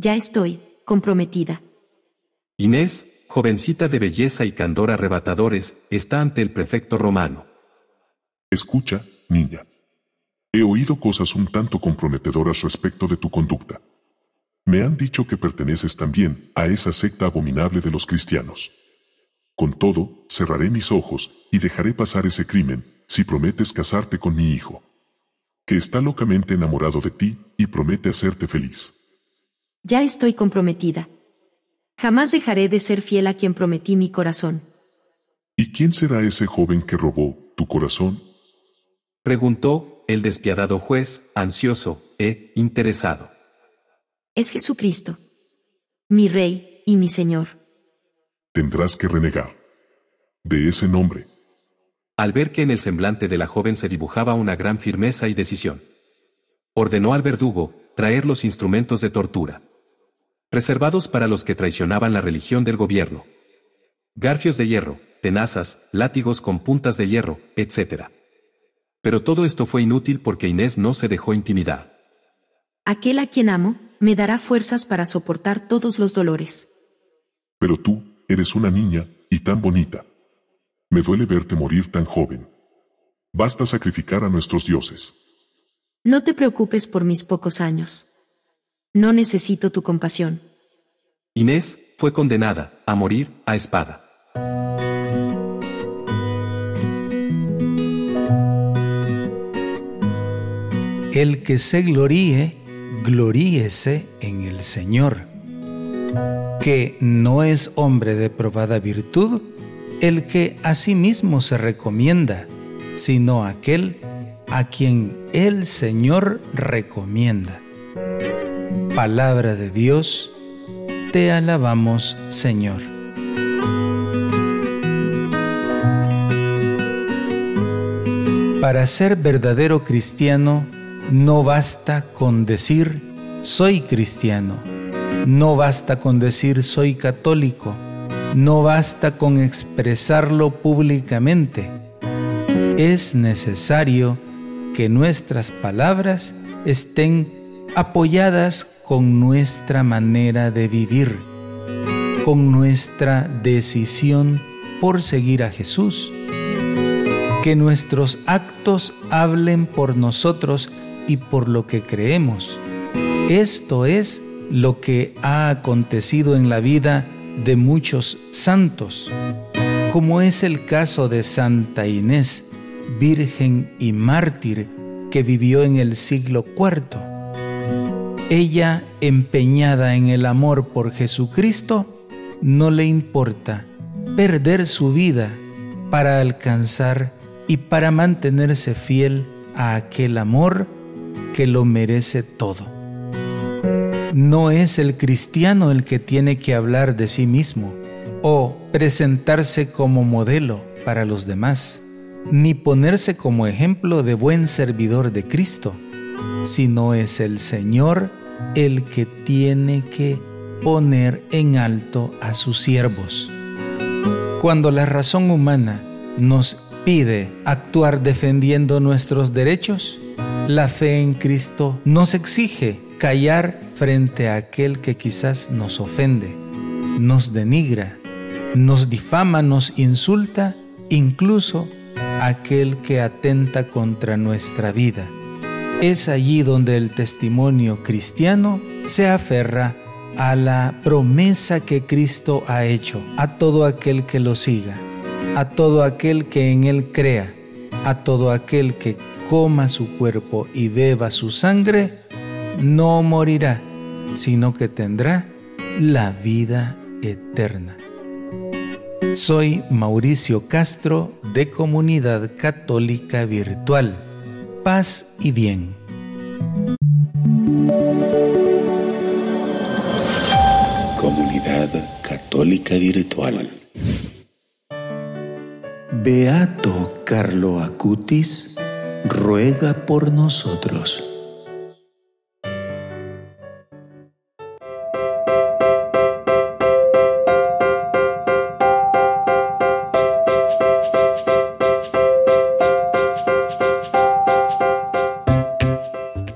Ya estoy, comprometida. Inés, jovencita de belleza y candor arrebatadores, está ante el prefecto romano. Escucha, niña. He oído cosas un tanto comprometedoras respecto de tu conducta. Me han dicho que perteneces también a esa secta abominable de los cristianos. Con todo, cerraré mis ojos y dejaré pasar ese crimen si prometes casarte con mi hijo, que está locamente enamorado de ti y promete hacerte feliz. Ya estoy comprometida. Jamás dejaré de ser fiel a quien prometí mi corazón. ¿Y quién será ese joven que robó tu corazón? Preguntó el despiadado juez, ansioso e interesado. Es Jesucristo. Mi Rey y mi Señor. Tendrás que renegar. De ese nombre. Al ver que en el semblante de la joven se dibujaba una gran firmeza y decisión. Ordenó al verdugo traer los instrumentos de tortura. Reservados para los que traicionaban la religión del gobierno. Garfios de hierro, tenazas, látigos con puntas de hierro, etc. Pero todo esto fue inútil porque Inés no se dejó intimidar. Aquel a quien amo, me dará fuerzas para soportar todos los dolores. Pero tú, eres una niña, y tan bonita. Me duele verte morir tan joven. Basta sacrificar a nuestros dioses. No te preocupes por mis pocos años. No necesito tu compasión. Inés fue condenada a morir a espada. El que se gloríe, gloríese en el Señor. Que no es hombre de probada virtud el que a sí mismo se recomienda, sino aquel a quien el Señor recomienda. Palabra de Dios, te alabamos Señor. Para ser verdadero cristiano, no basta con decir soy cristiano, no basta con decir soy católico, no basta con expresarlo públicamente. Es necesario que nuestras palabras estén apoyadas con nuestra manera de vivir, con nuestra decisión por seguir a Jesús. Que nuestros actos hablen por nosotros y por lo que creemos. Esto es lo que ha acontecido en la vida de muchos santos, como es el caso de Santa Inés, virgen y mártir que vivió en el siglo IV. Ella, empeñada en el amor por Jesucristo, no le importa perder su vida para alcanzar y para mantenerse fiel a aquel amor que lo merece todo. No es el cristiano el que tiene que hablar de sí mismo o presentarse como modelo para los demás, ni ponerse como ejemplo de buen servidor de Cristo, sino es el Señor el que tiene que poner en alto a sus siervos. Cuando la razón humana nos pide actuar defendiendo nuestros derechos, la fe en Cristo nos exige callar frente a aquel que quizás nos ofende, nos denigra, nos difama, nos insulta, incluso aquel que atenta contra nuestra vida. Es allí donde el testimonio cristiano se aferra a la promesa que Cristo ha hecho a todo aquel que lo siga, a todo aquel que en él crea, a todo aquel que coma su cuerpo y beba su sangre, no morirá, sino que tendrá la vida eterna. Soy Mauricio Castro de Comunidad Católica Virtual. Paz y bien. Comunidad Católica Virtual. Beato Carlo Acutis ruega por nosotros.